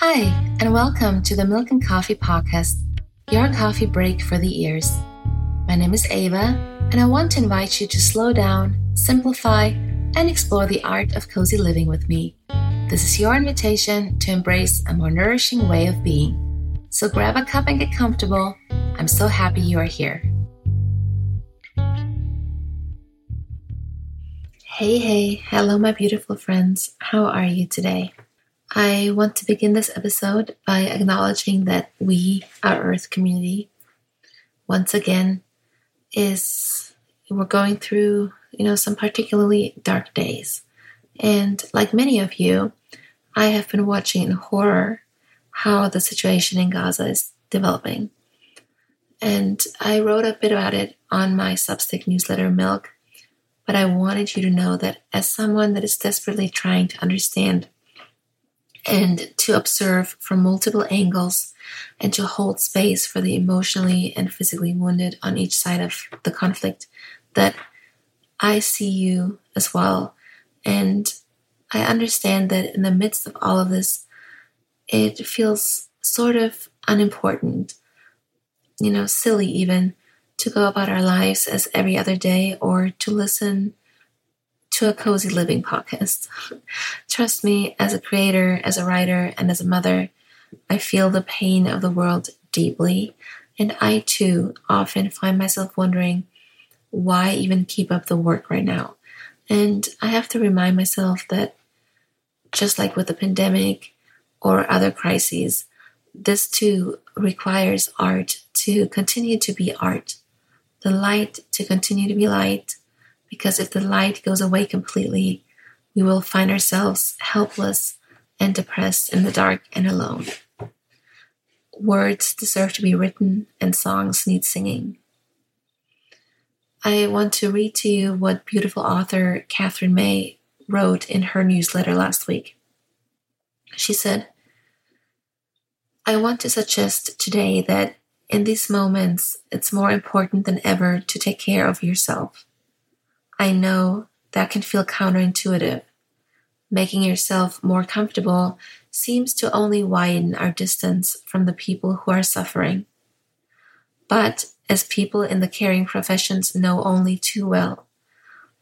Hi, and welcome to the Milk and Coffee Podcast, your coffee break for the ears. My name is Eva, and I want to invite you to slow down, simplify, and explore the art of cozy living with me. This is your invitation to embrace a more nourishing way of being. So grab a cup and get comfortable. I'm so happy you are here. Hey, hey, hello, my beautiful friends. How are you today? I want to begin this episode by acknowledging that we, our Earth community, once again, is we're going through, you know, some particularly dark days. And like many of you, I have been watching in horror how the situation in Gaza is developing. And I wrote a bit about it on my Substack newsletter, Milk, but I wanted you to know that as someone that is desperately trying to understand and to observe from multiple angles and to hold space for the emotionally and physically wounded on each side of the conflict, that I see you as well. And I understand that in the midst of all of this, it feels sort of unimportant, you know, silly even to go about our lives as every other day or to listen to a cozy living podcast. Trust me, as a creator, as a writer, and as a mother, I feel the pain of the world deeply. And I too often find myself wondering why even keep up the work right now. And I have to remind myself that just like with the pandemic or other crises, this too requires art to continue to be art the light to continue to be light, because if the light goes away completely, we will find ourselves helpless and depressed in the dark and alone. Words deserve to be written, and songs need singing. I want to read to you what beautiful author Katherine May wrote in her newsletter last week. She said, I want to suggest today that in these moments, it's more important than ever to take care of yourself. I know that can feel counterintuitive. Making yourself more comfortable seems to only widen our distance from the people who are suffering. But as people in the caring professions know only too well,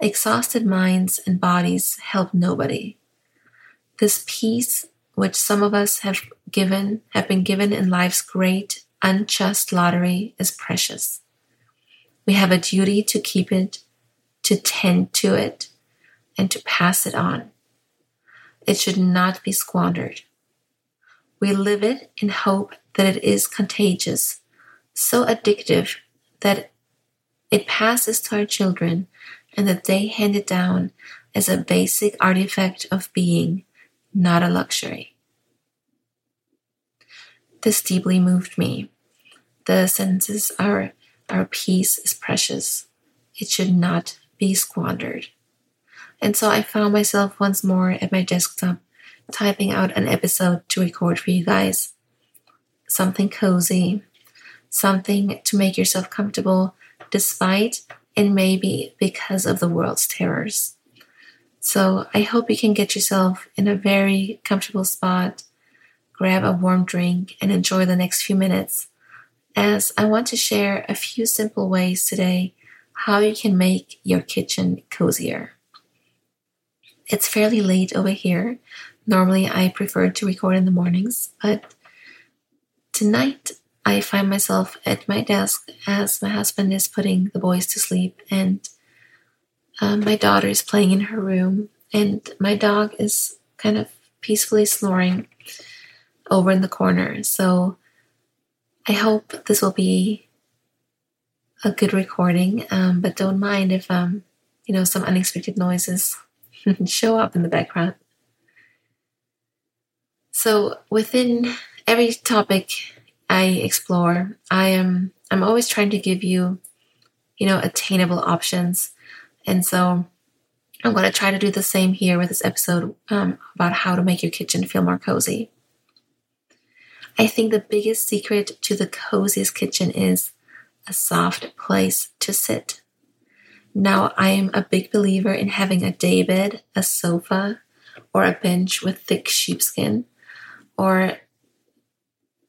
exhausted minds and bodies help nobody. This peace, which some of us have given, have been given in life's great unjust lottery is precious. We have a duty to keep it, to tend to it, and to pass it on. It should not be squandered. We live it in hope that it is contagious, so addictive that it passes to our children and that they hand it down as a basic artifact of being, not a luxury. This deeply moved me the sentences are our peace is precious. It should not be squandered. And so I found myself once more at my desktop typing out an episode to record for you guys. Something cozy, something to make yourself comfortable despite and maybe because of the world's terrors. So I hope you can get yourself in a very comfortable spot, grab a warm drink, and enjoy the next few minutes as I want to share a few simple ways today how you can make your kitchen cozier. It's fairly late over here. Normally, I prefer to record in the mornings, but tonight I find myself at my desk as my husband is putting the boys to sleep, and um, my daughter is playing in her room, and my dog is kind of peacefully snoring over in the corner. So I hope this will be a good recording, um, but don't mind if um, you know some unexpected noises show up in the background. So within every topic I explore, I am I'm always trying to give you, you know, attainable options, and so I'm going to try to do the same here with this episode um, about how to make your kitchen feel more cozy. I think the biggest secret to the coziest kitchen is a soft place to sit. Now, I am a big believer in having a daybed, a sofa, or a bench with thick sheepskin, or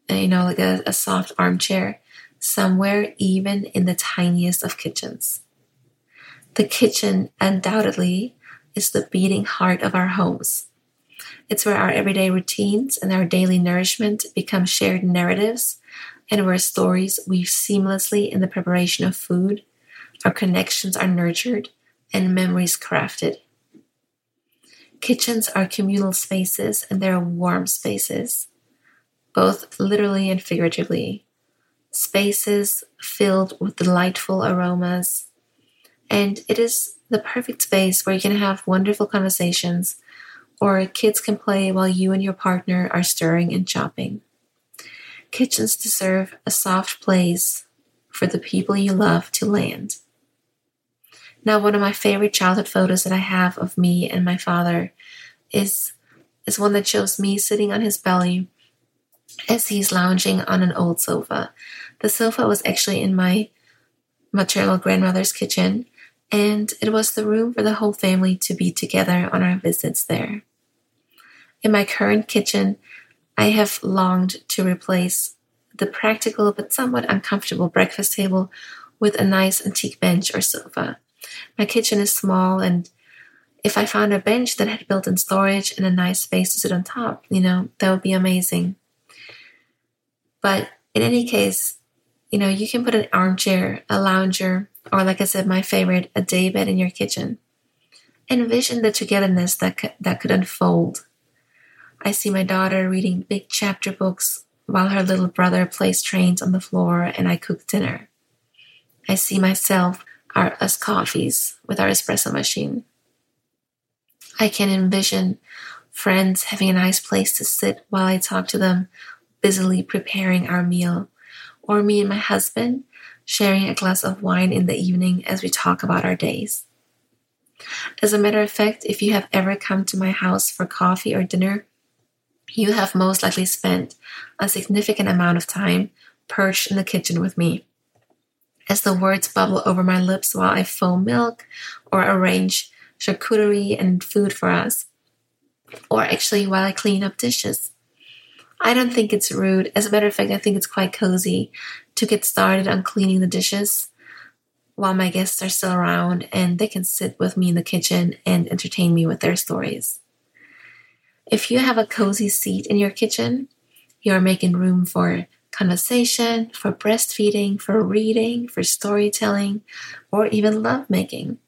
you know, like a, a soft armchair somewhere, even in the tiniest of kitchens. The kitchen undoubtedly is the beating heart of our homes. It's where our everyday routines and our daily nourishment become shared narratives, and where stories weave seamlessly in the preparation of food, our connections are nurtured, and memories crafted. Kitchens are communal spaces and they're warm spaces, both literally and figuratively. Spaces filled with delightful aromas. And it is the perfect space where you can have wonderful conversations or kids can play while you and your partner are stirring and chopping. Kitchens deserve a soft place for the people you love to land. Now, one of my favorite childhood photos that I have of me and my father is, is one that shows me sitting on his belly as he's lounging on an old sofa. The sofa was actually in my maternal grandmother's kitchen, and it was the room for the whole family to be together on our visits there. In my current kitchen, I have longed to replace the practical but somewhat uncomfortable breakfast table with a nice antique bench or sofa. My kitchen is small, and if I found a bench that had built in storage and a nice space to sit on top, you know, that would be amazing. But in any case, you know, you can put an armchair, a lounger, or like I said, my favorite, a daybed in your kitchen. Envision the togetherness that that could unfold. I see my daughter reading big chapter books while her little brother plays trains on the floor and I cook dinner. I see myself our us coffees with our espresso machine. I can envision friends having a nice place to sit while I talk to them, busily preparing our meal, or me and my husband sharing a glass of wine in the evening as we talk about our days. As a matter of fact, if you have ever come to my house for coffee or dinner, you have most likely spent a significant amount of time perched in the kitchen with me as the words bubble over my lips while I foam milk or arrange charcuterie and food for us, or actually while I clean up dishes. I don't think it's rude. As a matter of fact, I think it's quite cozy to get started on cleaning the dishes while my guests are still around and they can sit with me in the kitchen and entertain me with their stories. If you have a cozy seat in your kitchen, you are making room for conversation, for breastfeeding, for reading, for storytelling, or even lovemaking.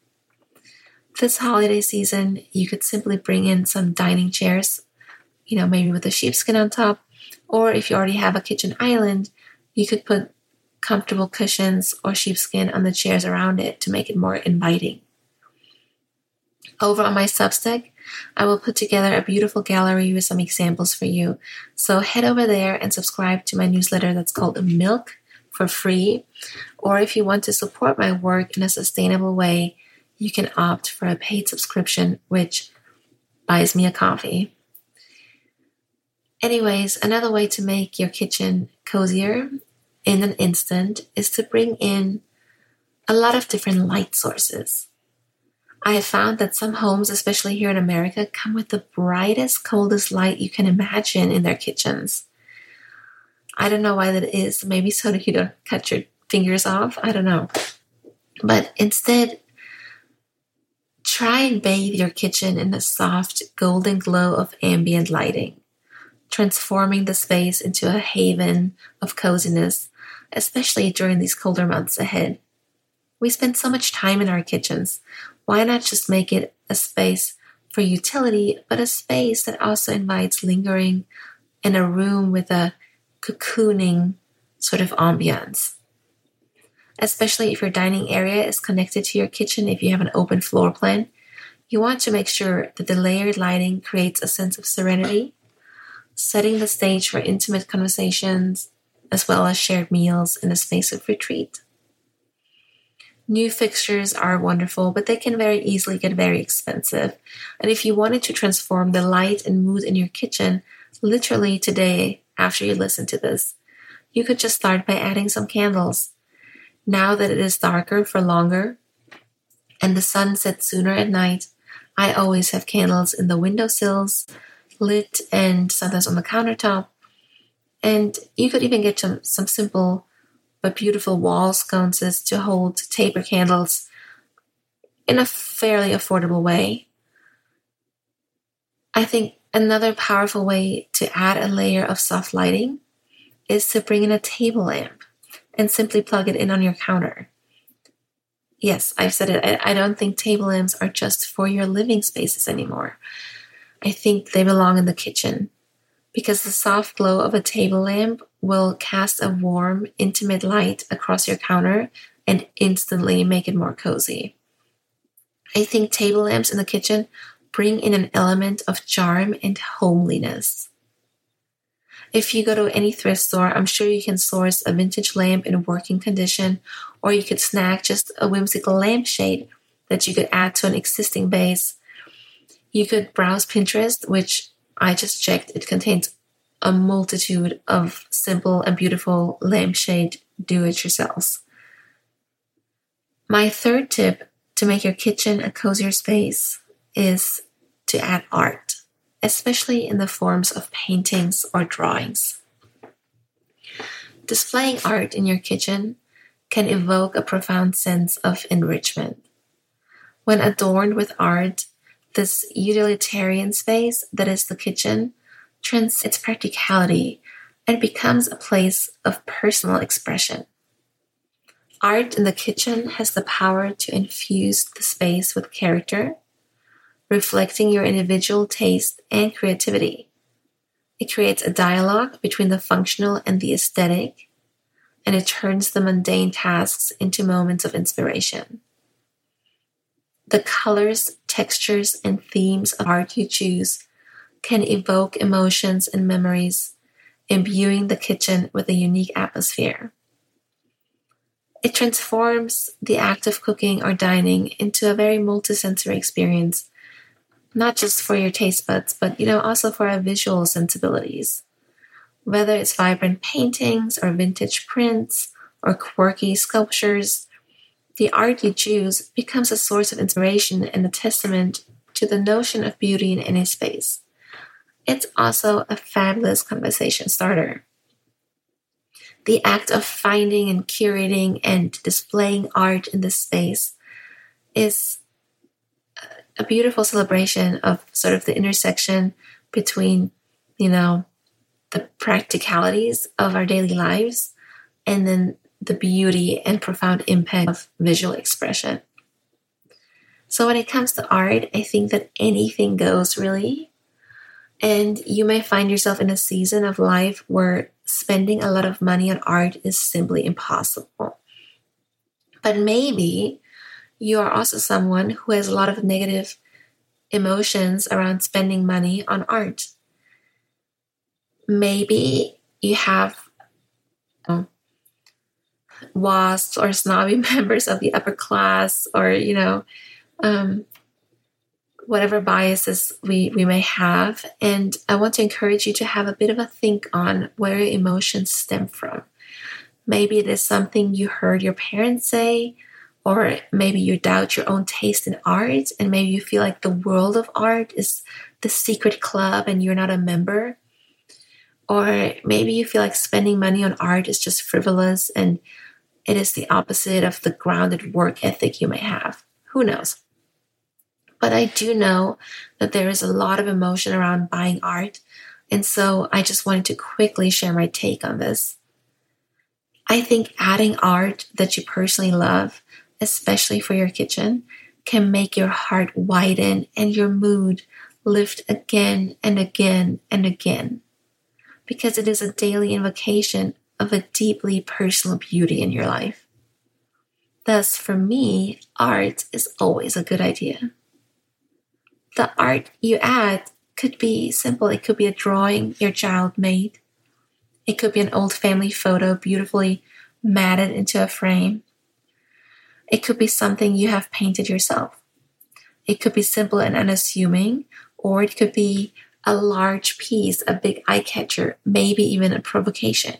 This holiday season, you could simply bring in some dining chairs, you know, maybe with a sheepskin on top, or if you already have a kitchen island, you could put comfortable cushions or sheepskin on the chairs around it to make it more inviting. Over on my Substack, I will put together a beautiful gallery with some examples for you. So head over there and subscribe to my newsletter that's called Milk for free. Or if you want to support my work in a sustainable way, you can opt for a paid subscription, which buys me a coffee. Anyways, another way to make your kitchen cozier in an instant is to bring in a lot of different light sources. I have found that some homes, especially here in America, come with the brightest, coldest light you can imagine in their kitchens. I don't know why that is. Maybe so that you don't cut your fingers off. I don't know. But instead, try and bathe your kitchen in the soft, golden glow of ambient lighting, transforming the space into a haven of coziness, especially during these colder months ahead. We spend so much time in our kitchens. Why not just make it a space for utility, but a space that also invites lingering in a room with a cocooning sort of ambiance? Especially if your dining area is connected to your kitchen, if you have an open floor plan, you want to make sure that the layered lighting creates a sense of serenity, setting the stage for intimate conversations as well as shared meals in a space of retreat. New fixtures are wonderful, but they can very easily get very expensive. And if you wanted to transform the light and mood in your kitchen, literally today, after you listen to this, you could just start by adding some candles. Now that it is darker for longer and the sun sets sooner at night, I always have candles in the windowsills, lit and sometimes on the countertop. And you could even get some, some simple but beautiful wall sconces to hold taper candles in a fairly affordable way. I think another powerful way to add a layer of soft lighting is to bring in a table lamp and simply plug it in on your counter. Yes, I've said it. I, don't think table lamps are just for your living spaces anymore. I think they belong in the kitchen because the soft glow of a table lamp will cast a warm, intimate light across your counter and instantly make it more cozy. I think table lamps in the kitchen bring in an element of charm and homeliness. If you go to any thrift store, I'm sure you can source a vintage lamp in working condition, or you could snag just a whimsical lampshade that you could add to an existing base. You could browse Pinterest, which I just checked. It contains a multitude of simple and beautiful lampshade do it yourselves. My third tip to make your kitchen a cozier space is to add art especially in the forms of paintings or drawings. Displaying art in your kitchen can evoke a profound sense of enrichment. When adorned with art, this utilitarian space that is the kitchen transcends its practicality and becomes a place of personal expression. Art in the kitchen has the power to infuse the space with character reflecting your individual taste and creativity. It creates a dialogue between the functional and the aesthetic, and it turns the mundane tasks into moments of inspiration. The colors, textures, and themes of art you choose can evoke emotions and memories, imbuing the kitchen with a unique atmosphere. It transforms the act of cooking or dining into a very multisensory experience not just for your taste buds, but you know, also for our visual sensibilities. Whether it's vibrant paintings or vintage prints or quirky sculptures, the art you choose becomes a source of inspiration and a testament to the notion of beauty in any space. It's also a fabulous conversation starter. The act of finding and curating and displaying art in this space is a beautiful celebration of sort of the intersection between, you know, the practicalities of our daily lives and then the beauty and profound impact of visual expression. So when it comes to art, I think that anything goes really. And you may find yourself in a season of life where spending a lot of money on art is simply impossible. But maybe you are also someone who has a lot of negative emotions around spending money on art. Maybe you have um, WASPs or snobby members of the upper class, or, you know, um, whatever biases we, we may have. And I want to encourage you to have a bit of a think on where your emotions stem from. Maybe it is something you heard your parents say, or maybe you doubt your own taste in art and maybe you feel like the world of art is the secret club and you're not a member or maybe you feel like spending money on art is just frivolous and it is the opposite of the grounded work ethic you may have who knows but i do know that there is a lot of emotion around buying art and so i just wanted to quickly share my take on this i think adding art that you personally love especially for your kitchen, can make your heart widen and your mood lift again and again and again. Because it is a daily invocation of a deeply personal beauty in your life. Thus, for me, art is always a good idea. The art you add could be simple. It could be a drawing your child made. It could be an old family photo beautifully matted into a frame. It could be something you have painted yourself. It could be simple and unassuming, or it could be a large piece, a big eye catcher, maybe even a provocation.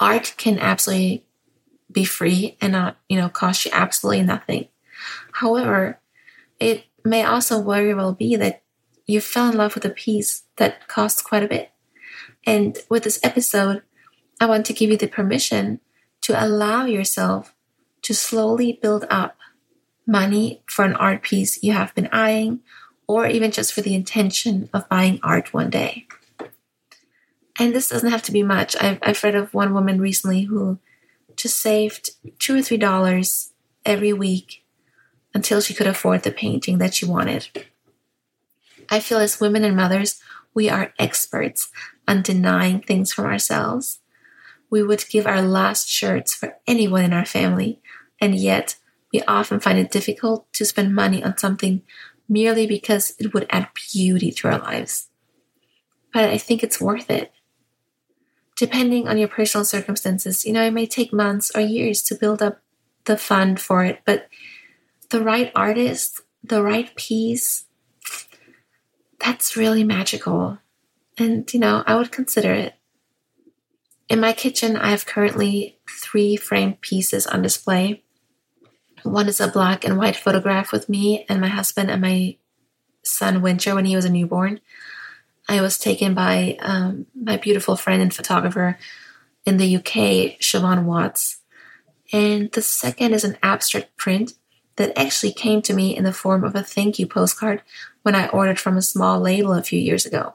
Art can absolutely be free and not, you know, cost you absolutely nothing. However, it may also very well be that you fell in love with a piece that costs quite a bit. And with this episode, I want to give you the permission to allow yourself to slowly build up money for an art piece you have been eyeing, or even just for the intention of buying art one day. And this doesn't have to be much. I've, I've read of one woman recently who just saved two or three dollars every week until she could afford the painting that she wanted. I feel as women and mothers, we are experts on denying things from ourselves. We would give our last shirts for anyone in our family, and yet we often find it difficult to spend money on something merely because it would add beauty to our lives. But I think it's worth it. Depending on your personal circumstances, you know, it may take months or years to build up the fund for it, but the right artist, the right piece, that's really magical. And, you know, I would consider it. In my kitchen, I have currently three framed pieces on display. One is a black and white photograph with me and my husband and my son Winter when he was a newborn. I was taken by um, my beautiful friend and photographer in the UK, Siobhan Watts. And the second is an abstract print that actually came to me in the form of a thank you postcard when I ordered from a small label a few years ago.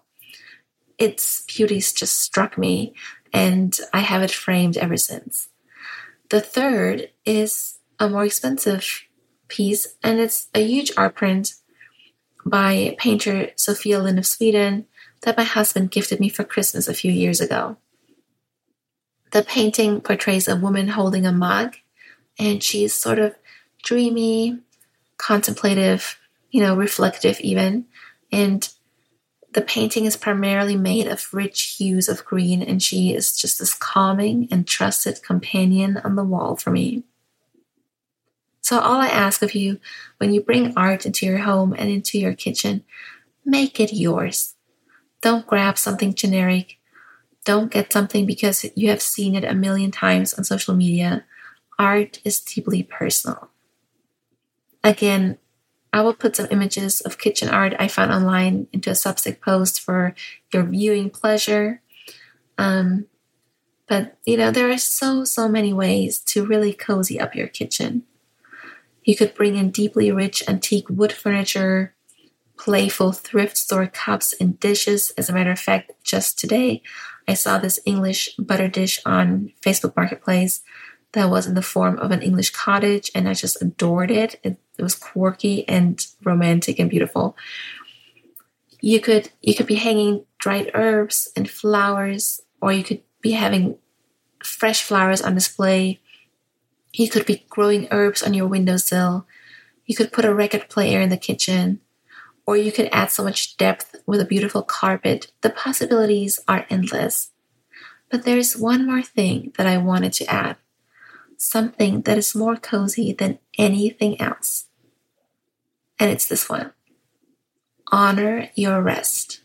Its beauties just struck me, and I have it framed ever since. The third is a more expensive piece, and it's a huge art print by painter Sofia Lind of Sweden that my husband gifted me for Christmas a few years ago. The painting portrays a woman holding a mug, and she's sort of dreamy, contemplative, you know, reflective even. And the painting is primarily made of rich hues of green, and she is just this calming and trusted companion on the wall for me. So, all I ask of you when you bring art into your home and into your kitchen, make it yours. Don't grab something generic. Don't get something because you have seen it a million times on social media. Art is deeply personal. Again, I will put some images of kitchen art I found online into a Substack post for your viewing pleasure. Um, but you know, there are so, so many ways to really cozy up your kitchen. You could bring in deeply rich antique wood furniture, playful thrift store cups and dishes. As a matter of fact, just today I saw this English butter dish on Facebook Marketplace that was in the form of an English cottage, and I just adored it. It, it was quirky and romantic and beautiful. You could you could be hanging dried herbs and flowers, or you could be having fresh flowers on display. You could be growing herbs on your windowsill. You could put a record player in the kitchen or you could add so much depth with a beautiful carpet. The possibilities are endless. But there's one more thing that I wanted to add something that is more cozy than anything else. And it's this one honor your rest.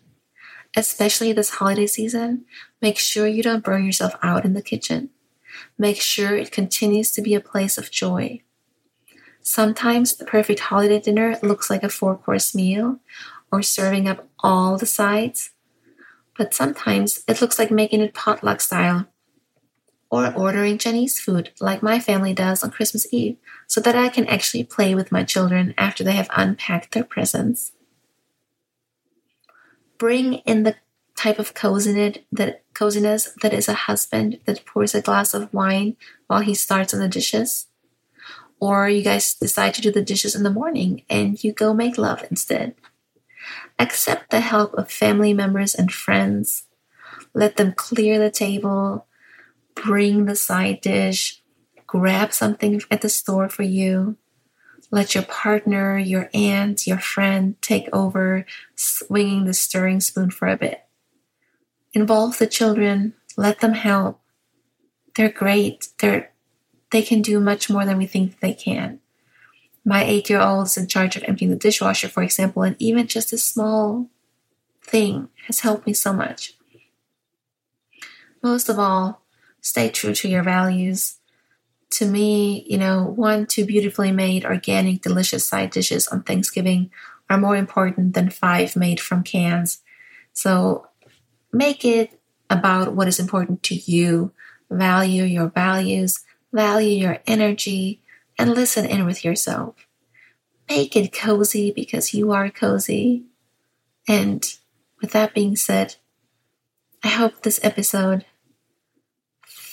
Especially this holiday season, make sure you don't burn yourself out in the kitchen. Make sure it continues to be a place of joy. Sometimes the perfect holiday dinner looks like a four course meal or serving up all the sides, but sometimes it looks like making it potluck style or ordering Chinese food like my family does on Christmas Eve so that I can actually play with my children after they have unpacked their presents. Bring in the type of coziness that is a husband that pours a glass of wine while he starts on the dishes or you guys decide to do the dishes in the morning and you go make love instead. Accept the help of family members and friends. Let them clear the table, bring the side dish, grab something at the store for you. Let your partner, your aunt, your friend take over swinging the stirring spoon for a bit. Involve the children, let them help. They're great. They're they can do much more than we think they can. My eight year old is in charge of emptying the dishwasher, for example, and even just a small thing has helped me so much. Most of all, stay true to your values. To me, you know, one, two beautifully made, organic, delicious side dishes on Thanksgiving are more important than five made from cans. So make it about what is important to you. Value your values, value your energy, and listen in with yourself. Make it cozy because you are cozy. And with that being said, I hope this episode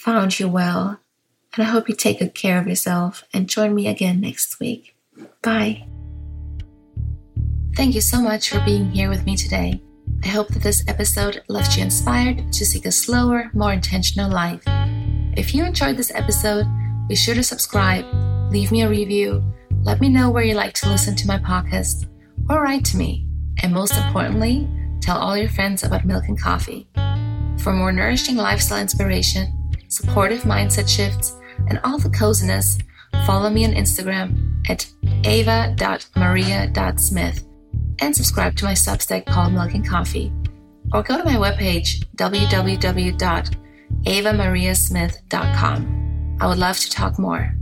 found you well. And I hope you take good care of yourself and join me again next week. Bye. Thank you so much for being here with me today. I hope that this episode left you inspired to seek a slower, more intentional life. If you enjoyed this episode, be sure to subscribe, leave me a review, let me know where you like to listen to my podcast, or write to me. And most importantly, tell all your friends about milk and coffee. For more nourishing lifestyle inspiration, supportive mindset shifts, and all the coziness, follow me on Instagram at eva.maria.smith and subscribe to my Substack called Milk and Coffee. Or go to my webpage, www.evamariasmith.com. I would love to talk more.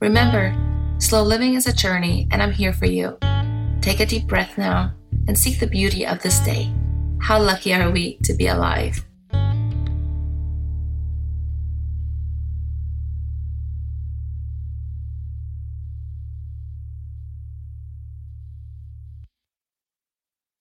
Remember, slow living is a journey, and I'm here for you. Take a deep breath now and seek the beauty of this day. How lucky are we to be alive?